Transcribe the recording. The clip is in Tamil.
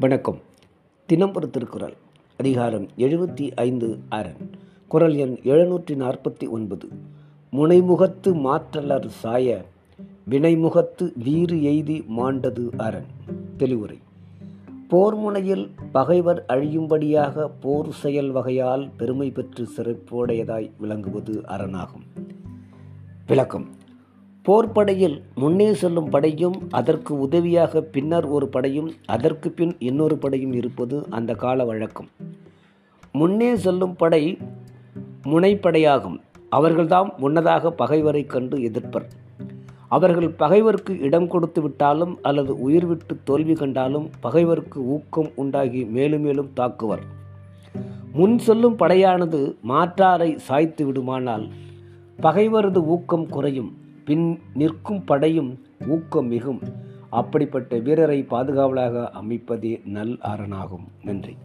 வணக்கம். தினம்பரு திருக்குறள். அதிகாரம் எழுபத்தி ஐந்து அரண். குரல் எண் எழுநூற்றி நாற்பத்தி ஒன்பது. முனைமுகத்து மாற்றலர் சாய வினைமுகத்து வீறு எய்தி மாண்டது அரண். தெளிவுரை. போர் முனையில் பகைவர் அழியும்படியாக போர் செயல் வகையால் பெருமை பெற்று சிறப்புடையதாய் விளங்குவது அரணாகும். விளக்கம். போர்ப்படையில் முன்னே செல்லும் படையும் அதற்கு உதவியாக பின்னர் ஒரு படையும் அதற்கு பின் இன்னொரு படையும் இருப்பது அந்த கால வழக்கம். முன்னே செல்லும் படை முனைப்படையாகும். அவர்கள்தாம் முன்னதாக பகைவரை கண்டு எதிர்ப்பர். அவர்கள் பகைவருக்கு இடம் கொடுத்து விட்டாலும் அல்லது உயிர் விட்டு தோல்வி கண்டாலும் பகைவருக்கு ஊக்கம் உண்டாகி மேலும் மேலும் தாக்குவர். முன் செல்லும் படையானது மாற்றாரை சாய்த்து விடுமானால் பகைவரது ஊக்கம் குறையும். பின் நிற்கும் படையும் ஊக்கம் மிகும். அப்படிப்பட்ட வீரரை பாதுகாவலாக அமைப்பதே நல் அரணாகும். நன்றி.